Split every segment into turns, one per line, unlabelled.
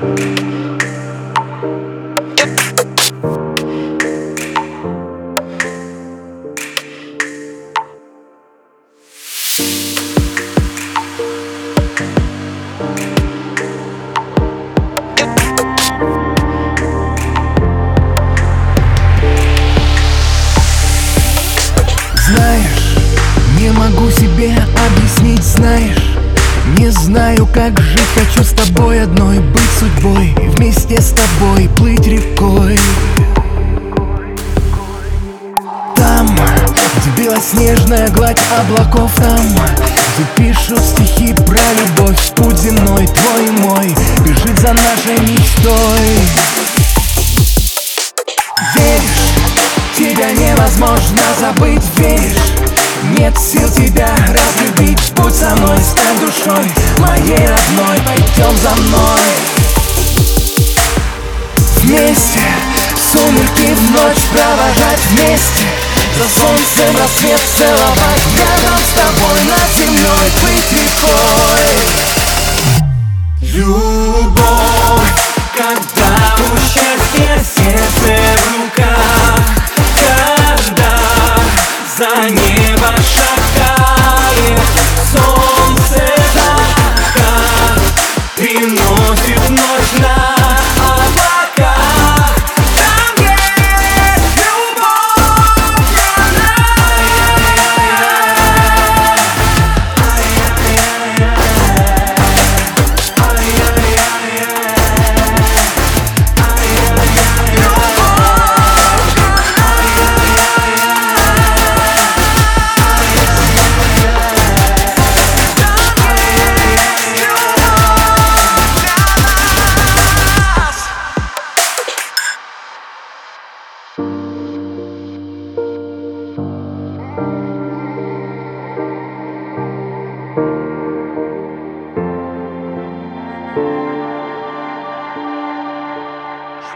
Знаешь, не могу себе объяснить, знаешь знаю, как жить Хочу с тобой одной быть судьбой И вместе с тобой плыть рекой. Там, где белоснежная гладь облаков Там, где пишут стихи про любовь Путь земной, твой и мой Бежит за нашей мечтой. Веришь, тебя невозможно забыть Веришь, нет сил тебя разлюбить Будь со мной, стань душой моей родной Пойдем за мной. Вместе сумерки в ночь провожать вместе За солнцем рассвет целовать. Рядом с тобой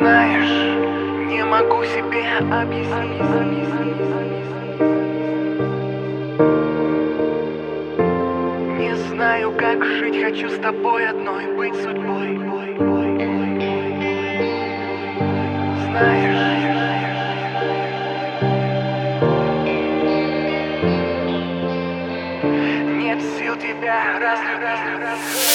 Знаешь, не могу себе объяснить. Не знаю, как жить, хочу с тобой одной быть судьбой. Знаешь Нет сил тебя разлюбить